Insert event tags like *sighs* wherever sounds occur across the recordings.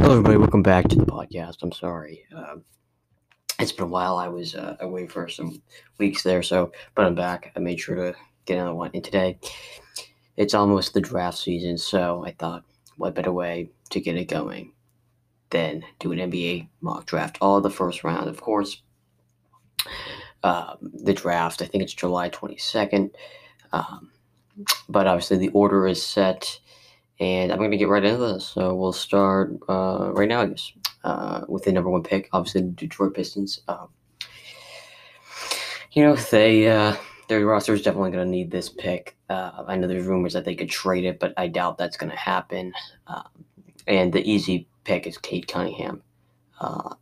Hello, everybody. Welcome back to the podcast. I'm sorry. Um, it's been a while. I was uh, away for some weeks there, so but I'm back. I made sure to get another one. And today, it's almost the draft season, so I thought, what better way to get it going than do an NBA mock draft? All the first round, of course. Um, the draft, I think it's July 22nd. Um, but obviously, the order is set and I'm going to get right into this. So we'll start uh, right now, I guess, uh, with the number one pick. Obviously, the Detroit Pistons. Um, you know, they uh, their roster is definitely going to need this pick. Uh, I know there's rumors that they could trade it, but I doubt that's going to happen. Um, and the easy pick is Cade Cunningham. Uh,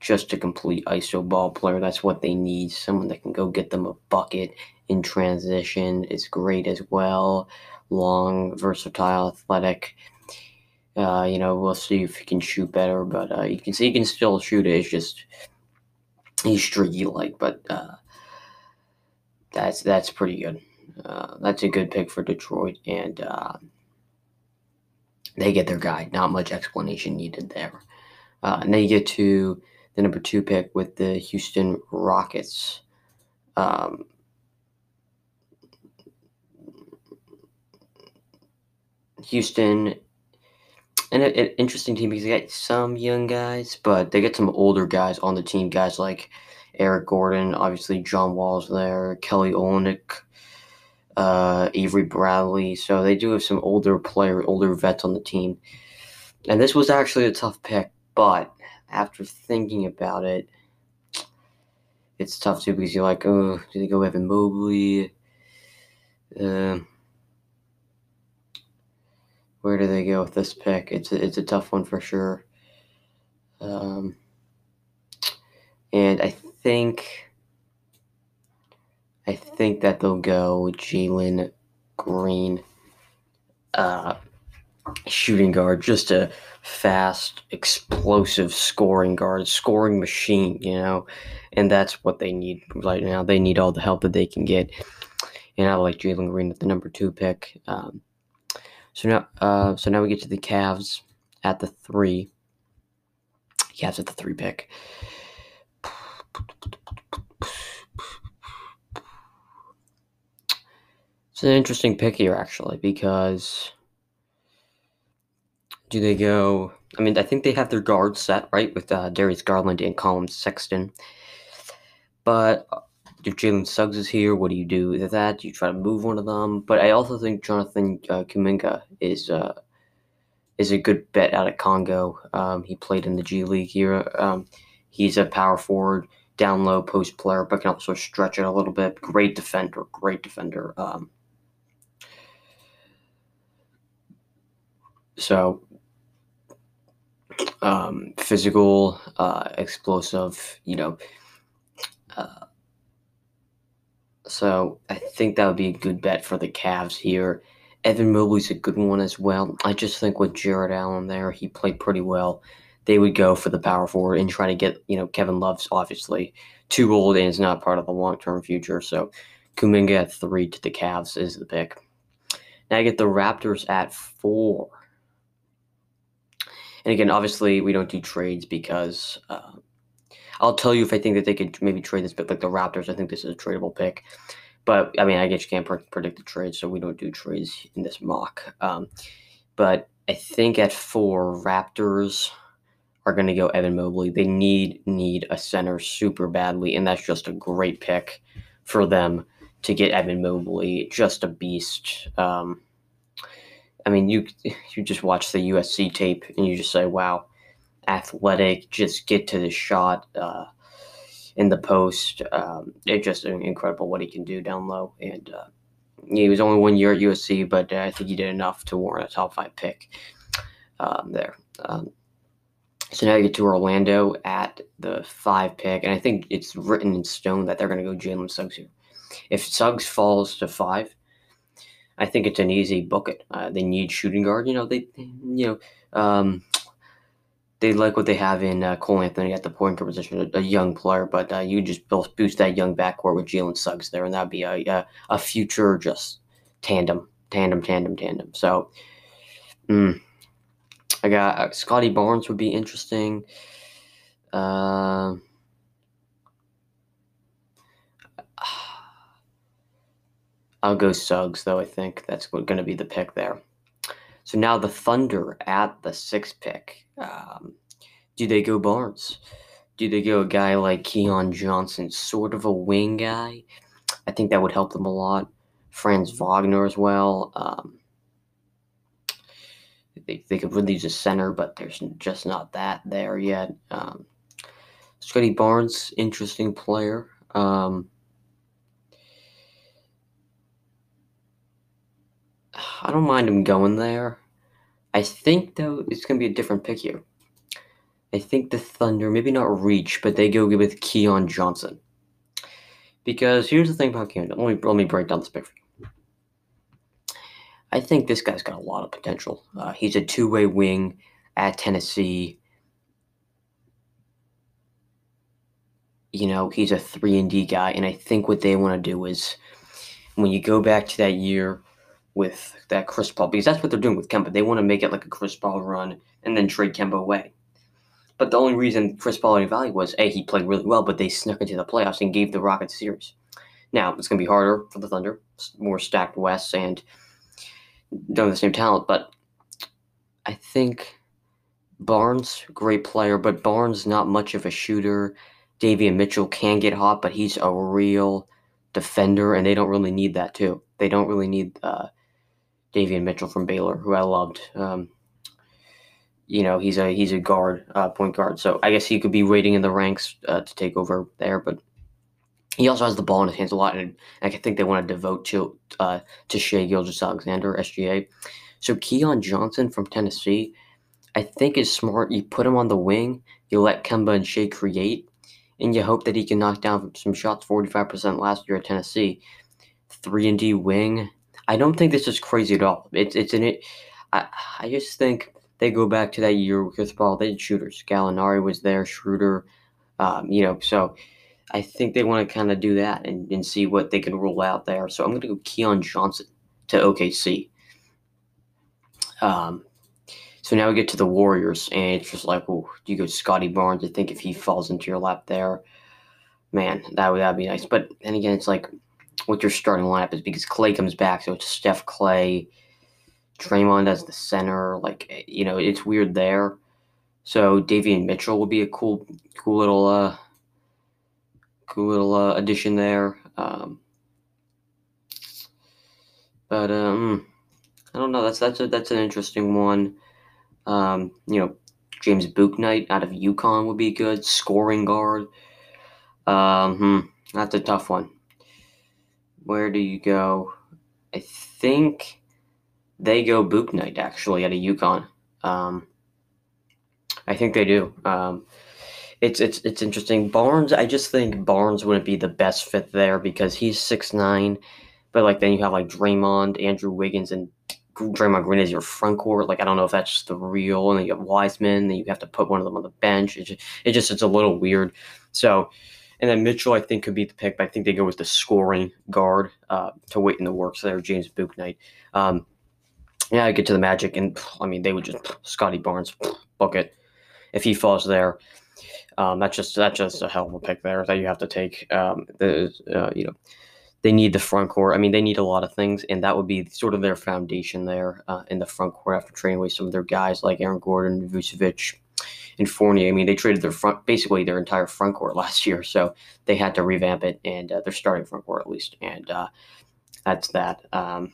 just a complete ISO ball player. That's what they need. Someone that can go get them a bucket in transition is great as well long, versatile, athletic. Uh, you know, we'll see if he can shoot better, but uh, you can see he can still shoot it. It's just he's streaky like, but uh, that's that's pretty good. Uh, that's a good pick for Detroit, and uh, they get their guy. Not much explanation needed there. Uh, and then you get to the number two pick with the Houston Rockets. Um, Houston, and an interesting team because they got some young guys, but they get some older guys on the team. Guys like Eric Gordon, obviously John Wall's there, Kelly Olynyk, uh, Avery Bradley. So they do have some older player, older vets on the team. And this was actually a tough pick, but after thinking about it, it's tough too because you're like, oh, do they go Evan Mobley? Uh, where do they go with this pick? It's a, it's a tough one for sure. Um, and I think I think that they'll go Jalen Green, uh, shooting guard, just a fast, explosive scoring guard, scoring machine, you know, and that's what they need right now. They need all the help that they can get, and I like Jalen Green at the number two pick. Um, so now, uh, so now we get to the Cavs at the three. Cavs at the three pick. It's an interesting pick here, actually, because do they go? I mean, I think they have their guards set right with uh, Darius Garland and Collin Sexton, but if Jalen Suggs is here, what do you do with that? Do you try to move one of them? But I also think Jonathan uh, Kuminga is uh, is a good bet out of Congo. Um, he played in the G League here. Um, he's a power forward, down low post player, but can also stretch it a little bit. Great defender, great defender. Um, so um, physical, uh, explosive, you know. Uh, so I think that would be a good bet for the Cavs here. Evan Mobley's a good one as well. I just think with Jarrett Allen there, he played pretty well. They would go for the power forward and try to get, you know, Kevin Love's obviously too old and is not part of the long term future. So Kuminga at three to the Cavs is the pick. Now I get the Raptors at four. And again, obviously, we don't do trades because uh, I'll tell you if I think that they could maybe trade this pick, like the Raptors. I think this is a tradable pick. But I mean, I guess you can't predict the trade, so we don't do trades in this mock. Um, but I think at four, Raptors are going to go Evan Mobley. They need need a center super badly, and that's just a great pick for them to get Evan Mobley. Just a beast. Um, I mean, you *laughs* you just watch the USC tape and you just say, "Wow, athletic, just get to the shot uh, in the post. Um, it's just incredible what he can do down low. And uh, he was only one year at USC, but I think he did enough to warrant a top five pick um, there. Um, so now you get to Orlando at the five pick, and I think it's written in stone that they're going to go Jalen Suggs here. If Suggs falls to five, I think it's an easy bucket. Uh, they need shooting guard. You know, they, you know, um, they like what they have in uh, Cole Anthony at the point guard position, a, a young player, but uh, you just boost that young backcourt with Jalen Suggs there, and that'd be a, a, a future just tandem, tandem, tandem, tandem. So, mm, I got uh, Scottie Barnes would be interesting. Uh, I'll go Suggs, though. I think that's going to be the pick there. So now the Thunder at the sixth pick. Um, do they go Barnes? Do they go a guy like Keon Johnson, sort of a wing guy? I think that would help them a lot. Franz Wagner as well. Um, they, they could really use a center, but there's just not that there yet. Um, Scottie Barnes, interesting player. Um, I don't mind him going there. I think though it's gonna be a different pick here. I think the Thunder, maybe not reach, but they go with Keon Johnson. Because here's the thing about Keon. Let me let me break down this pick for you. I think this guy's got a lot of potential. Uh, he's a two-way wing at Tennessee. You know, he's a three and D guy, and I think what they want to do is when you go back to that year with that Chris Paul, because that's what they're doing with Kemba. They want to make it like a Chris Paul run and then trade Kemba away. But the only reason Chris Paul any value was a he played really well, but they snuck into the playoffs and gave the Rockets a series. Now it's going to be harder for the Thunder, more stacked West, and don't have the same talent. But I think Barnes, great player, but Barnes not much of a shooter. Davion Mitchell can get hot, but he's a real defender, and they don't really need that too. They don't really need uh, Davion Mitchell from Baylor, who I loved. Um, you know, he's a he's a guard, uh, point guard. So I guess he could be waiting in the ranks uh, to take over there. But he also has the ball in his hands a lot, and I think they want to devote to uh, to Shai Gilgeous-Alexander, SGA. So Keon Johnson from Tennessee, I think is smart. You put him on the wing, you let Kemba and Shai create, and you hope that he can knock down some shots. Forty five percent last year at Tennessee, three and D wing. I don't think this is crazy at all. It's it's an it. I I just think they go back to that year with Paul. They had shooters. Gallinari was there, Schroeder. Um, you know, so I think they want to kind of do that and, and see what they can roll out there. So I'm going to go Keon Johnson to OKC. Um, so now we get to the Warriors, and it's just like, oh, do you go Scottie Barnes? I think if he falls into your lap there, man, that would that'd be nice. But then again, it's like what your starting lineup is because Klay comes back, so it's Steph Klay. Draymond as the center, like eh, you know, it's weird there. So Davion Mitchell will be a cool, cool little, uh, cool little uh, addition there. Um, but um, I don't know. That's that's a, that's an interesting one. Um, you know, James Bouknight out of UConn would be good scoring guard. Um, hmm, that's a tough one. Where do you go? I think they go Bouknight actually at a UConn. Um, I think they do. Um, it's it's it's interesting. Barnes, I just think Barnes wouldn't be the best fit there because he's six nine, but like then you have like Draymond, Andrew Wiggins, and Draymond Green as your front court. Like I don't know if that's the real, and then you have Wiseman, and you have to put one of them on the bench. It just, it just it's a little weird. So, and then Mitchell, I think could be the pick, but I think they go with the scoring guard uh, to wait in the works there, James Bouknight. Um, yeah, I get to the Magic, and I mean they would just Scottie Barnes bucket if he falls there. Um, that's just that's just a hell of a pick there that you have to take. Um, the uh, you know they need the front court. I mean they need a lot of things, and that would be sort of their foundation there uh, in the front court after trading away some of their guys like Aaron Gordon, Vucevic, and Fournier. I mean they traded their front basically their entire front court *laughs* last year, so they had to revamp it and uh, they're starting front court at least, and uh, that's that. Um,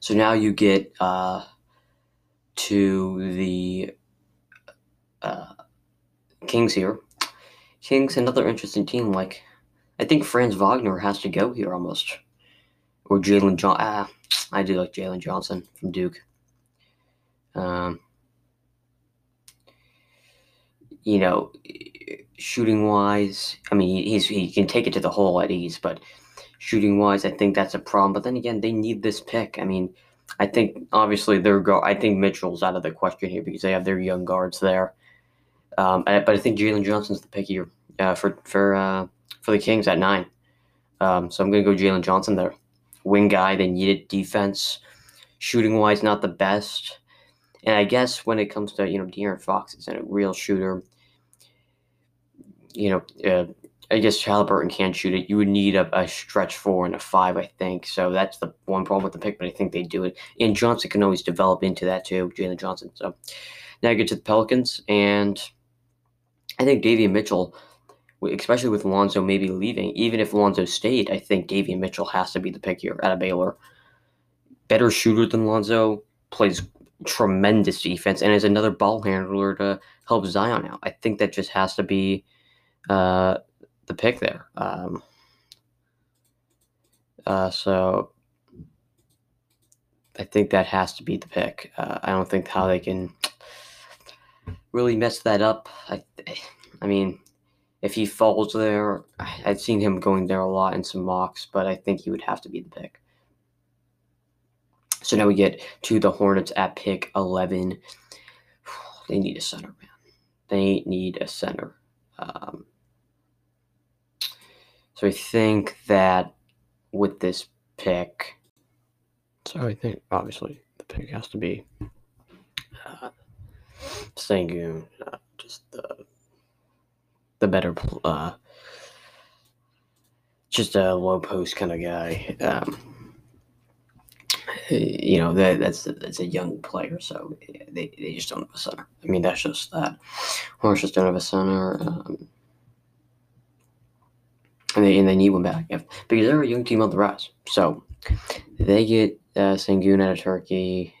so now you get uh, to the uh, Kings here. Kings, another interesting team. Like, I think Franz Wagner has to go here almost. Or Jalen John. Ah, I do like Jalen Johnson from Duke. Um, you know, shooting wise, I mean, he's he can take it to the hole at ease, but shooting wise, I think that's a problem. But then again, they need this pick. I mean, I think obviously they're go. I think Mitchell's out of the question here because they have their young guards there. Um, but I think Jalen Johnson's the pick here uh, for for uh, for the Kings at nine. Um, so I'm gonna go Jalen Johnson there. Wing guy, they needed defense. Shooting wise, not the best. And I guess when it comes to you know De'Aaron Fox is a real shooter. You know, uh, I guess Halliburton can't shoot it. You would need a, a, stretch four and a five, I think. So that's the one problem with the pick, but I think they do it. And Johnson can always develop into that too, Jalen Johnson. So now I get to the Pelicans, and I think Davion Mitchell, especially with Lonzo maybe leaving, even if Lonzo stayed, I think Davion Mitchell has to be the pick here out of Baylor. Better shooter than Lonzo, plays tremendous defense, and is another ball handler to help Zion out. I think that just has to be uh, the pick there. Um, uh, so I think that has to be the pick. Uh, I don't think how they can really mess that up. I, I mean, if he falls there, I've seen him going there a lot in some mocks, but I think he would have to be the pick. So now we get to the Hornets at pick 11. *sighs* They need a center, man. They need a center. Um, so I think that with this pick, so I think obviously the pick has to be uh, uh, just the the better, uh, just a low post kind of guy. Um, you know that that's that's a young player, so they, they just don't have a center. I mean, that's just that. Just don't have a center. Um, and they, and they need one back if, because they're a young team on the rise. So they get uh, Sengun out of Turkey.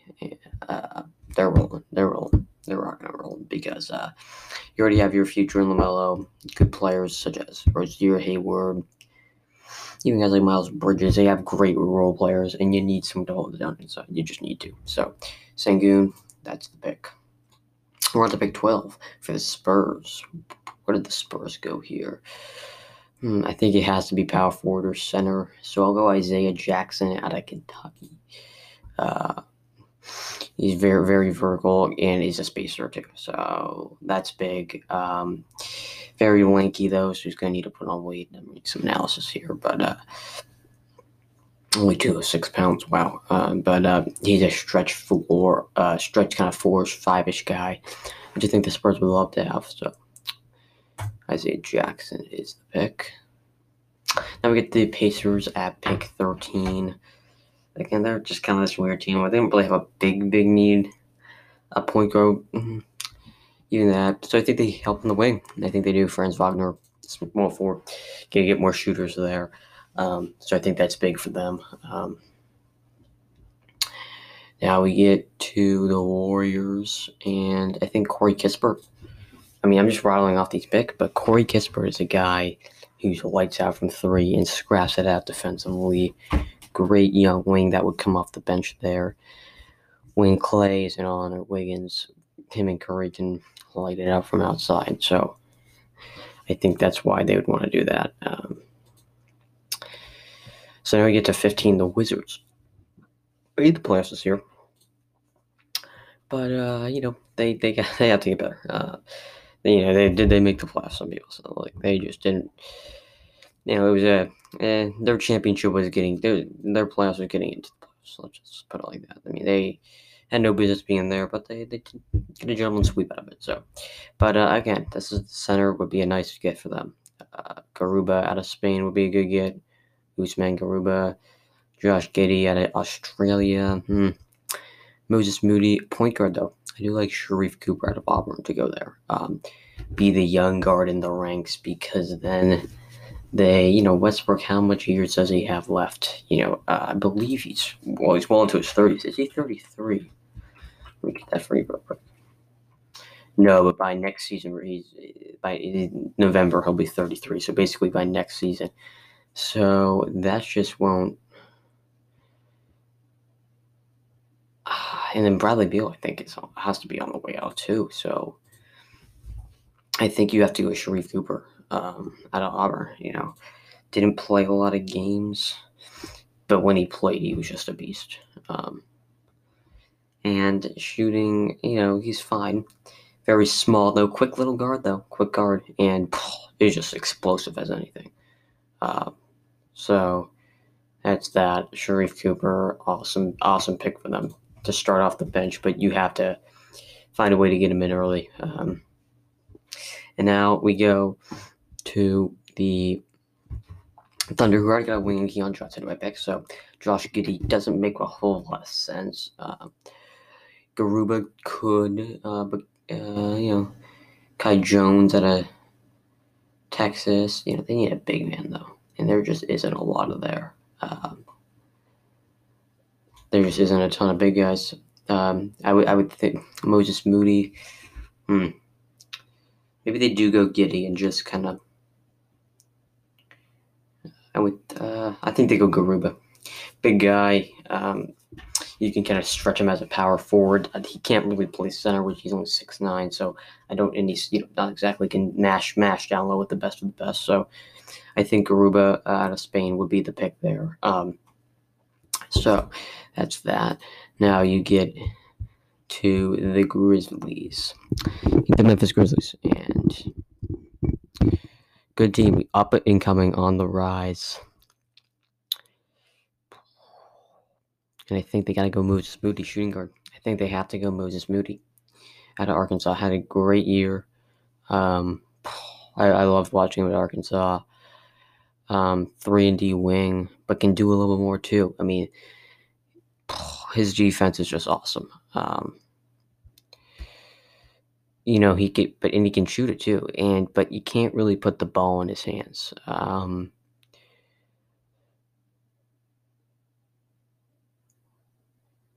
Uh, they're rolling. They're rolling. They're rocking and rolling because uh, you already have your future in LaMelo. Good players such as Rozier Hayward, even guys like Miles Bridges. They have great role players, and you need someone to hold it down inside. You just need to. So Sengun, that's the pick. We're on to pick 12 for the Spurs. Where did the Spurs go here? Hmm, I think it has to be power forward or center. So I'll go Isaiah Jackson out of Kentucky. Uh, he's very, very vertical and he's a spacer too. So that's big. Um, very lanky though, so he's going to need to put on weight. I'm some analysis here, but uh, only two of six pounds. Wow. Uh, but uh, he's a stretch four, uh, stretch kind of four, five ish guy, which I think the Spurs would love to have. So Isaiah Jackson is the pick. Now we get the Pacers at pick 13. Again, they're just kind of this weird team they don't really have a big, big need. A point guard, mm-hmm. even that. So I think they help in the wing. I think they do. Franz Wagner, small four, can get more shooters there. Um, so I think that's big for them. Um, now we get to the Warriors, and I think Corey Kispert I mean, I'm just rattling off these picks, but Corey Kispert is a guy who's lights out from three and scraps it out defensively. Great young wing that would come off the bench there. When Klay isn't on or Wiggins, him and Curry can light it out from outside. So I think that's why they would want to do that. Um, so now we get to 15, the Wizards. Made the playoffs this year. But, uh, you know, they, they, *laughs* they have to get better. Uh, you know, they did they make the playoffs? Some people so like they just didn't. You know, it was a eh, their championship was getting their their playoffs was getting into the playoffs. Let's just put it like that. I mean, they had no business being there, but they they get a gentleman sweep out of it. So, but uh, again, this is the center would be a nice get for them. Uh, Garuba out of Spain would be a good get. Usman Garuba, Josh Giddey out of Australia. Hmm. Moses Moody, point guard though. I do like Sharife Cooper out of Auburn to go there. Um, be the young guard in the ranks because then they, you know, Westbrook, how much years does he have left? You know, uh, I believe he's, well, he's well into his 30s. Is he 33? Let me get that for you real quick. No, but by next season, he's by November he'll be 33. So basically by next season. So that just won't and then Bradley Beal, I think, is has to be on the way out too. So I think you have to go with Sharife Cooper um, out of Auburn. You know, didn't play a lot of games, but when he played, he was just a beast. Um, and shooting, you know, he's fine. Very small though, quick little guard though, quick guard, and is just explosive as anything. Uh, so that's that. Sharife Cooper, awesome, awesome pick for them to start off the bench, but you have to find a way to get him in early. Um, and now we go to the Thunder, who already got a wing and Keon Johnson my pick, so Josh Giddey doesn't make a whole lot of sense. Uh, Garuba could, uh, but uh, you know, Kai Jones at a Texas, you know, they need a big man though, and there just isn't a lot of there. Um, there just isn't a ton of big guys. Um, I would I would think Moses Moody. Hmm. Maybe they do go Giddey and just kind of. I would. Uh, I think they go Garuba, big guy. Um, you can kind of stretch him as a power forward. Uh, he can't really play center, which he's only six nine. So I don't, and he's you know not exactly can mash mash down low with the best of the best. So I think Garuba uh, out of Spain would be the pick there. Um, so that's that. Now you get to the Grizzlies, the Memphis Grizzlies, and good team up and coming on the rise. And I think they got to go Moses Moody, shooting guard. I think they have to go Moses Moody out of Arkansas. Had a great year. Um, I, I loved watching him at Arkansas. Um, three and D wing, but can do a little bit more too. I mean, his defense is just awesome. Um, you know he could, but and he can shoot it too. And but you can't really put the ball in his hands. Um,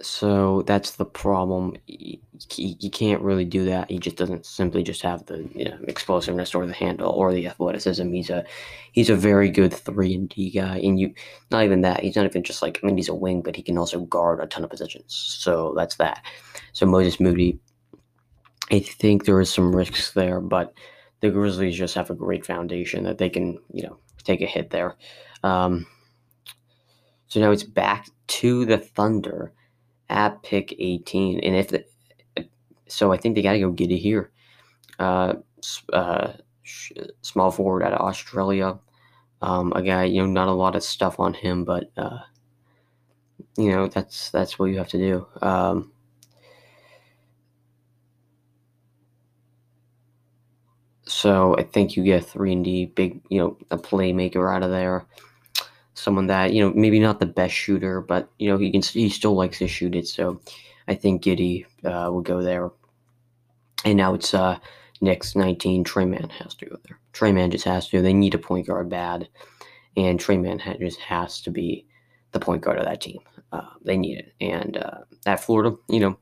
so that's the problem. You, can't really do that. He just doesn't simply just have the you know, explosiveness or the handle or the athleticism. He's a he's a very good three and D guy, and you not even that. He's not even just like I mean he's a wing, but he can also guard a ton of positions. So that's that. So Moses Moody, I think there is some risks there, but the Grizzlies just have a great foundation that they can you know take a hit there. Um, so now it's back to the Thunder at pick 18. And if the, so, I think they got to go Giddey here. Uh, uh, small forward out of Australia. Um, a guy, you know, not a lot of stuff on him, but uh, you know, that's that's what you have to do. Um, so I think you get three and D, big, you know, a playmaker out of there someone that you know maybe not the best shooter, but you know he can he still likes to shoot it. So I think Giddey uh, will go there. And now it's uh, Knicks 19. Tre Mann has to go there. Tre Mann just has to. They need a point guard bad, and Tre Mann just has to be the point guard of that team. Uh, they need it. And uh, at Florida, you know,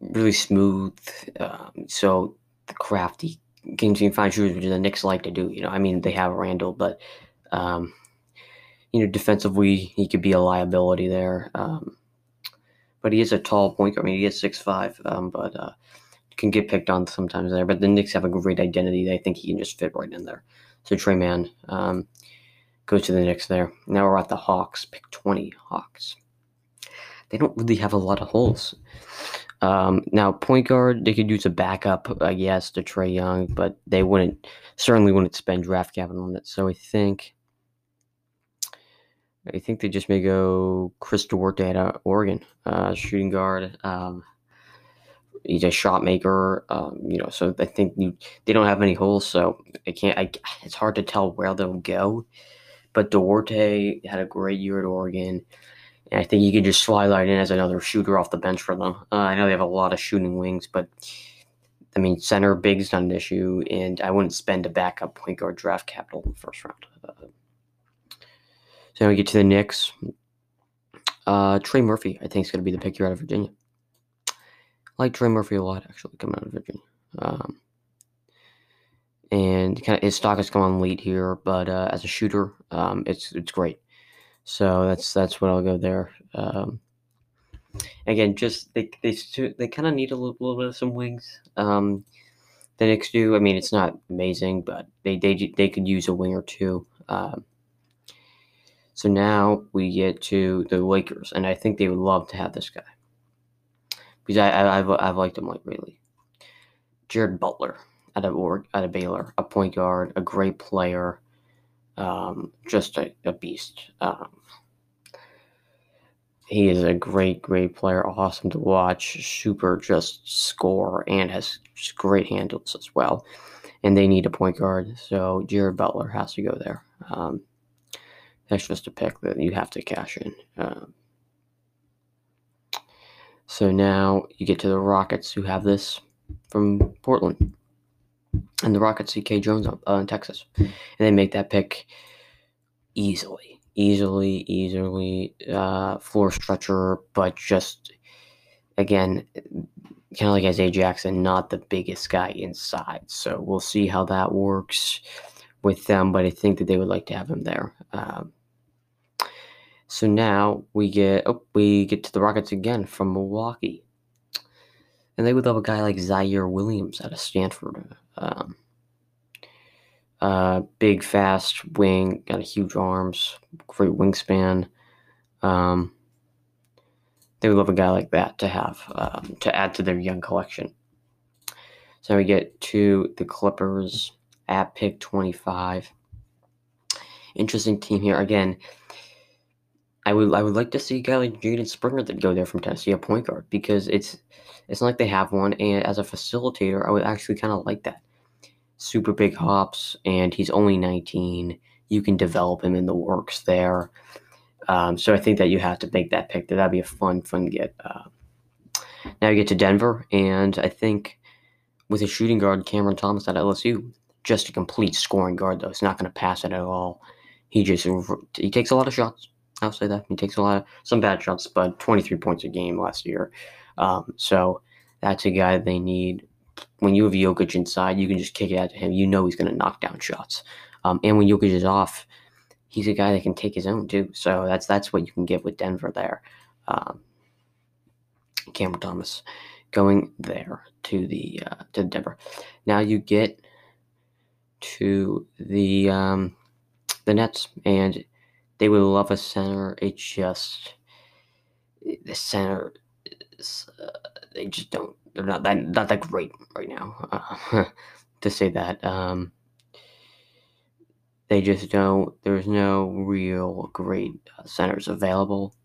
really smooth. Um, so the crafty can find shooters, which the Knicks like to do. You know, I mean, they have Randle, but um, you know, defensively, he could be a liability there. Um, but he is a tall point guard. I mean, he is six five, um, but uh, can get picked on sometimes there. But the Knicks have a great identity. I think he can just fit right in there. So Tre Mann um, goes to the Knicks there. Now we're at the Hawks. Pick twenty Hawks. They don't really have a lot of holes. Um, now, point guard, they could use a backup, I guess, to Trae Young, but they wouldn't, certainly wouldn't spend draft capital on it. So I think, I think they just may go Chris Duarte out of Oregon, uh, shooting guard. Um, he's a shot maker, um, you know. So I think you, they don't have any holes, so I can't. I, it's hard to tell where they'll go. But Duarte had a great year at Oregon. And I think you could just slide right in as another shooter off the bench for them. Uh, I know they have a lot of shooting wings, but I mean, center big's not an issue, and I wouldn't spend a backup point guard draft capital in the first round. Uh, so now we get to the Knicks. Uh, Trey Murphy, I think, is going to be the pick here out of Virginia. I like Trey Murphy a lot, actually, coming out of Virginia. Um, and kind of his stock has come on late here, but uh, as a shooter, um, it's it's great. So that's that's what I'll go there. Um, again, just they they they kind of need a little, little, bit of some wings. Um, the Knicks do. I mean, it's not amazing, but they they they could use a wing or two. Um, so now we get to the Lakers, and I think they would love to have this guy because I, I have I've liked him like really. Jared Butler out of out of Baylor, a point guard, a great player um, just a, a beast. Um, he is a great, great player. Awesome to watch. Super just score and has great handles as well. And they need a point guard, so Jared Butler has to go there. Um, that's just a pick that you have to cash in. Um, so now you get to the Rockets, who have this from Portland, and the Rockets see Kai Jones uh, in Texas, and they make that pick easily, easily, easily uh, floor stretcher, but just again, kind of like Isaiah Jackson, not the biggest guy inside. So we'll see how that works with them, but I think that they would like to have him there. Um, so now we get oh, we get to the Rockets again from Milwaukee, and they would love a guy like Ziaire Williams out of Stanford. Um, uh, big, fast wing, got a huge arms, great wingspan. Um, they would love a guy like that to have um, to add to their young collection. So we get to the Clippers at pick 25. Interesting team here. Again, I would I would like to see a guy like Jaden Springer that go there from Tennessee, a point guard, because it's it's not like they have one. And as a facilitator, I would actually kind of like that. Super big hops, and he's only 19. You can develop him in the works there. Um, so I think that you have to make that pick. That that'd be a fun, fun get. Uh, now you get to Denver, and I think with a shooting guard, Cameron Thomas at LSU, just a complete scoring guard though. He's not going to pass it at all. He just he takes a lot of shots I'll say that he takes a lot of some bad shots, but 23 points a game last year. Um, so that's a guy they need. When you have Jokic inside, you can just kick it out to him. You know he's going to knock down shots. Um, and when Jokic is off, he's a guy that can take his own too. So that's that's what you can get with Denver there. Um, Cameron Thomas going there to the uh, to Denver. Now you get to the um, the Nets, and they would love a center. It just the center is, uh, they just don't. They're not that not that great right now. Uh, *laughs* to say that, um, they just don't. There's no real great uh, centers available.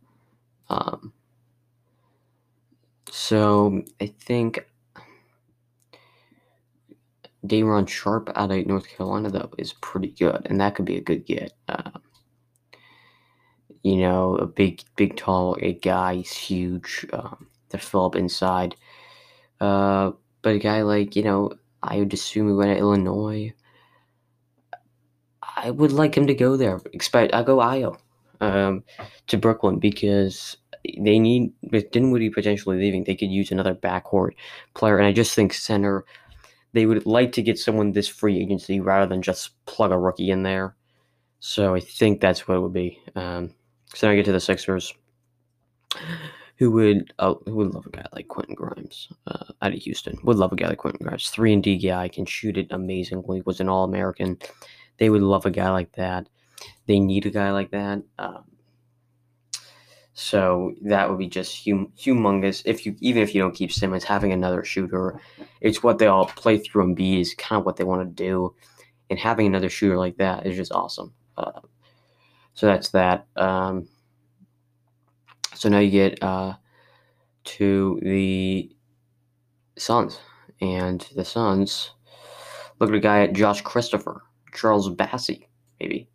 Um, so I think Day'Ron Sharpe out of North Carolina though is pretty good, and that could be a good get. Um, you know, a big, big, tall a guy. He's huge um, to fill up inside. Uh, but a guy like, you know, I would assume he went to Illinois. I would like him to go there. Expect I go Ayo um, to Brooklyn because they need with Dinwiddie potentially leaving, they could use another backcourt player, and I just think center. They would like to get someone this free agency rather than just plug a rookie in there. So I think that's what it would be. Um, so I get to the Sixers, who would uh, who would love a guy like Quentin Grimes uh, out of Houston. Would love a guy like Quentin Grimes, three and D guy, can shoot it amazingly. Was an All American. They would love a guy like that. They need a guy like that. Um, so that would be just hum- humongous. If you even if you don't keep Simmons, having another shooter, it's what they all play through and be is kind of what they want to do, and having another shooter like that is just awesome. Uh, so that's that. Um, so now you get uh, to the Suns. And the Suns, look at a guy at Josh Christopher, Charles Bassey, maybe.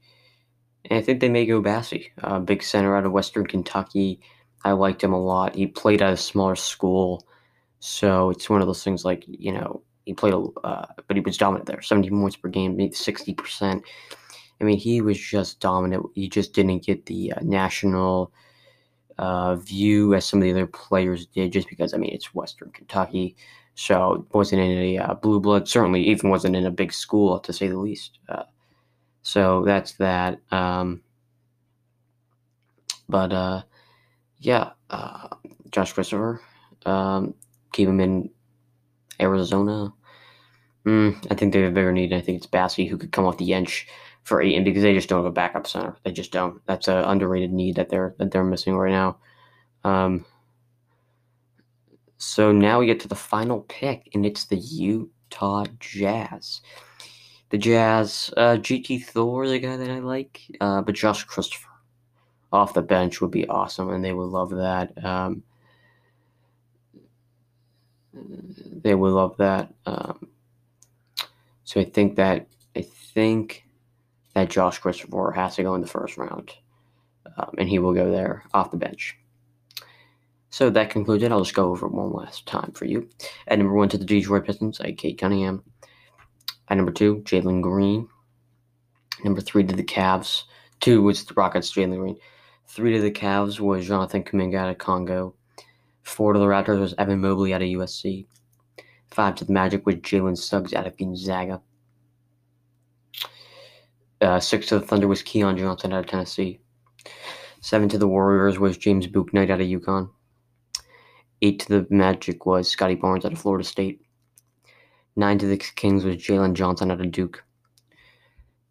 And I think they may go Bassey, uh, big center out of Western Kentucky. I liked him a lot. He played at a smaller school. So it's one of those things like, you know, he played, a, uh, but he was dominant there 17 points per game, 60%. I mean, he was just dominant. He just didn't get the uh, national uh, view as some of the other players did, just because I mean it's Western Kentucky, so wasn't in a uh, blue blood. Certainly, even wasn't in a big school to say the least. Uh, so that's that. Um, but uh, yeah, uh, Josh Christopher, um, keep him in Arizona. Mm, I think they have a bigger need. I think it's Bassey who could come off the bench for Ayton because they just don't have a backup center. They just don't. That's an underrated need that they're that they're missing right now. Um, so now we get to the final pick, and it's the Utah Jazz. The Jazz, uh, JT Thor, the guy that I like, uh, but Josh Christopher. off the bench would be awesome, and they would love that. Um, they would love that. Um, so I think that I think that Josh Christopher has to go in the first round, um, and he will go there off the bench. So that concludes it. I'll just go over one last time for you. At number one to the Detroit Pistons, I Cade Cunningham. At number two, Jalen Green. Number three to the Cavs. Two was the Rockets, Jalen Green. Three to the Cavs was Jonathan Kuminga out of Congo. Four to the Raptors was Evan Mobley out of USC. Five to the Magic was Jalen Suggs out of Gonzaga. Uh, six to the Thunder was Keon Johnson out of Tennessee. Seven to the Warriors was James Bouknight out of UConn. Eight to the Magic was Scottie Barnes out of Florida State. Nine to the Kings was Jalen Johnson out of Duke.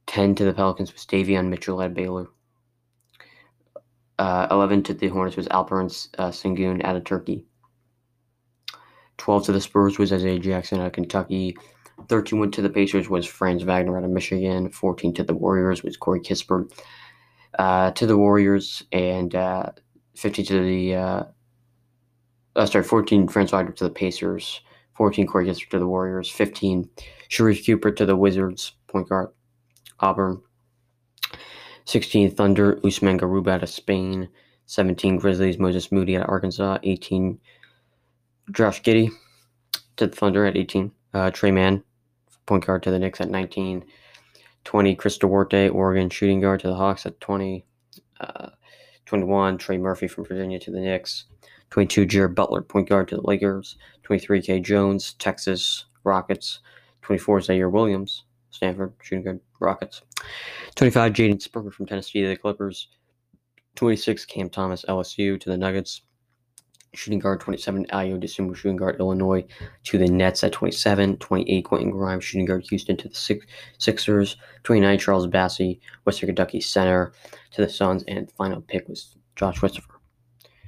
Ten to the Pelicans was Davion Mitchell out of Baylor. Uh, 11 to the Hornets was Alperen uh, Sengun out of Turkey. 12 to the Spurs was Isaiah Jackson out of Kentucky. 13 went to the Pacers was Franz Wagner out of Michigan. 14 to the Warriors was Corey Kispert uh, to the Warriors. And uh, 15 to the, uh, uh, sorry, 14 Franz Wagner to the Pacers. 14 Corey Kispert to the Warriors. 15 Sharife Cooper to the Wizards, point guard, Auburn. 16 Thunder, Usman Garuba out of Spain. 17 Grizzlies, Moses Moody out of Arkansas. 18 Josh Giddey to the Thunder at 18. Uh, Tre Mann, point guard to the Knicks at 19. 20 Chris Duarte, Oregon shooting guard to the Hawks at 20. Uh, 21 Trey Murphy from Virginia to the Knicks. 22 Jared Butler, point guard to the Lakers. 23 Kai Jones, Texas Rockets. 24 Ziaire Williams, Stanford shooting guard Rockets. 25, Jaden Springer from Tennessee to the Clippers. 26, Cam Thomas, LSU to the Nuggets. Shooting guard 27, Ayo Dosunmu, shooting guard Illinois to the Nets at 27. 28, Quentin Grimes, shooting guard Houston to the Six- Sixers. 29, Charles Bassey, Western Kentucky center to the Suns. And final pick was Josh Christopher,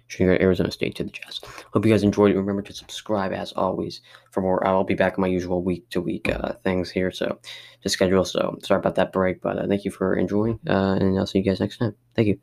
shooting guard Arizona State to the Jazz. Hope you guys enjoyed. Remember to subscribe as always for more. I'll be back on my usual week to week things here. So to schedule. So sorry about that break, but uh, thank you for enjoying, uh, and I'll see you guys next time. Thank you.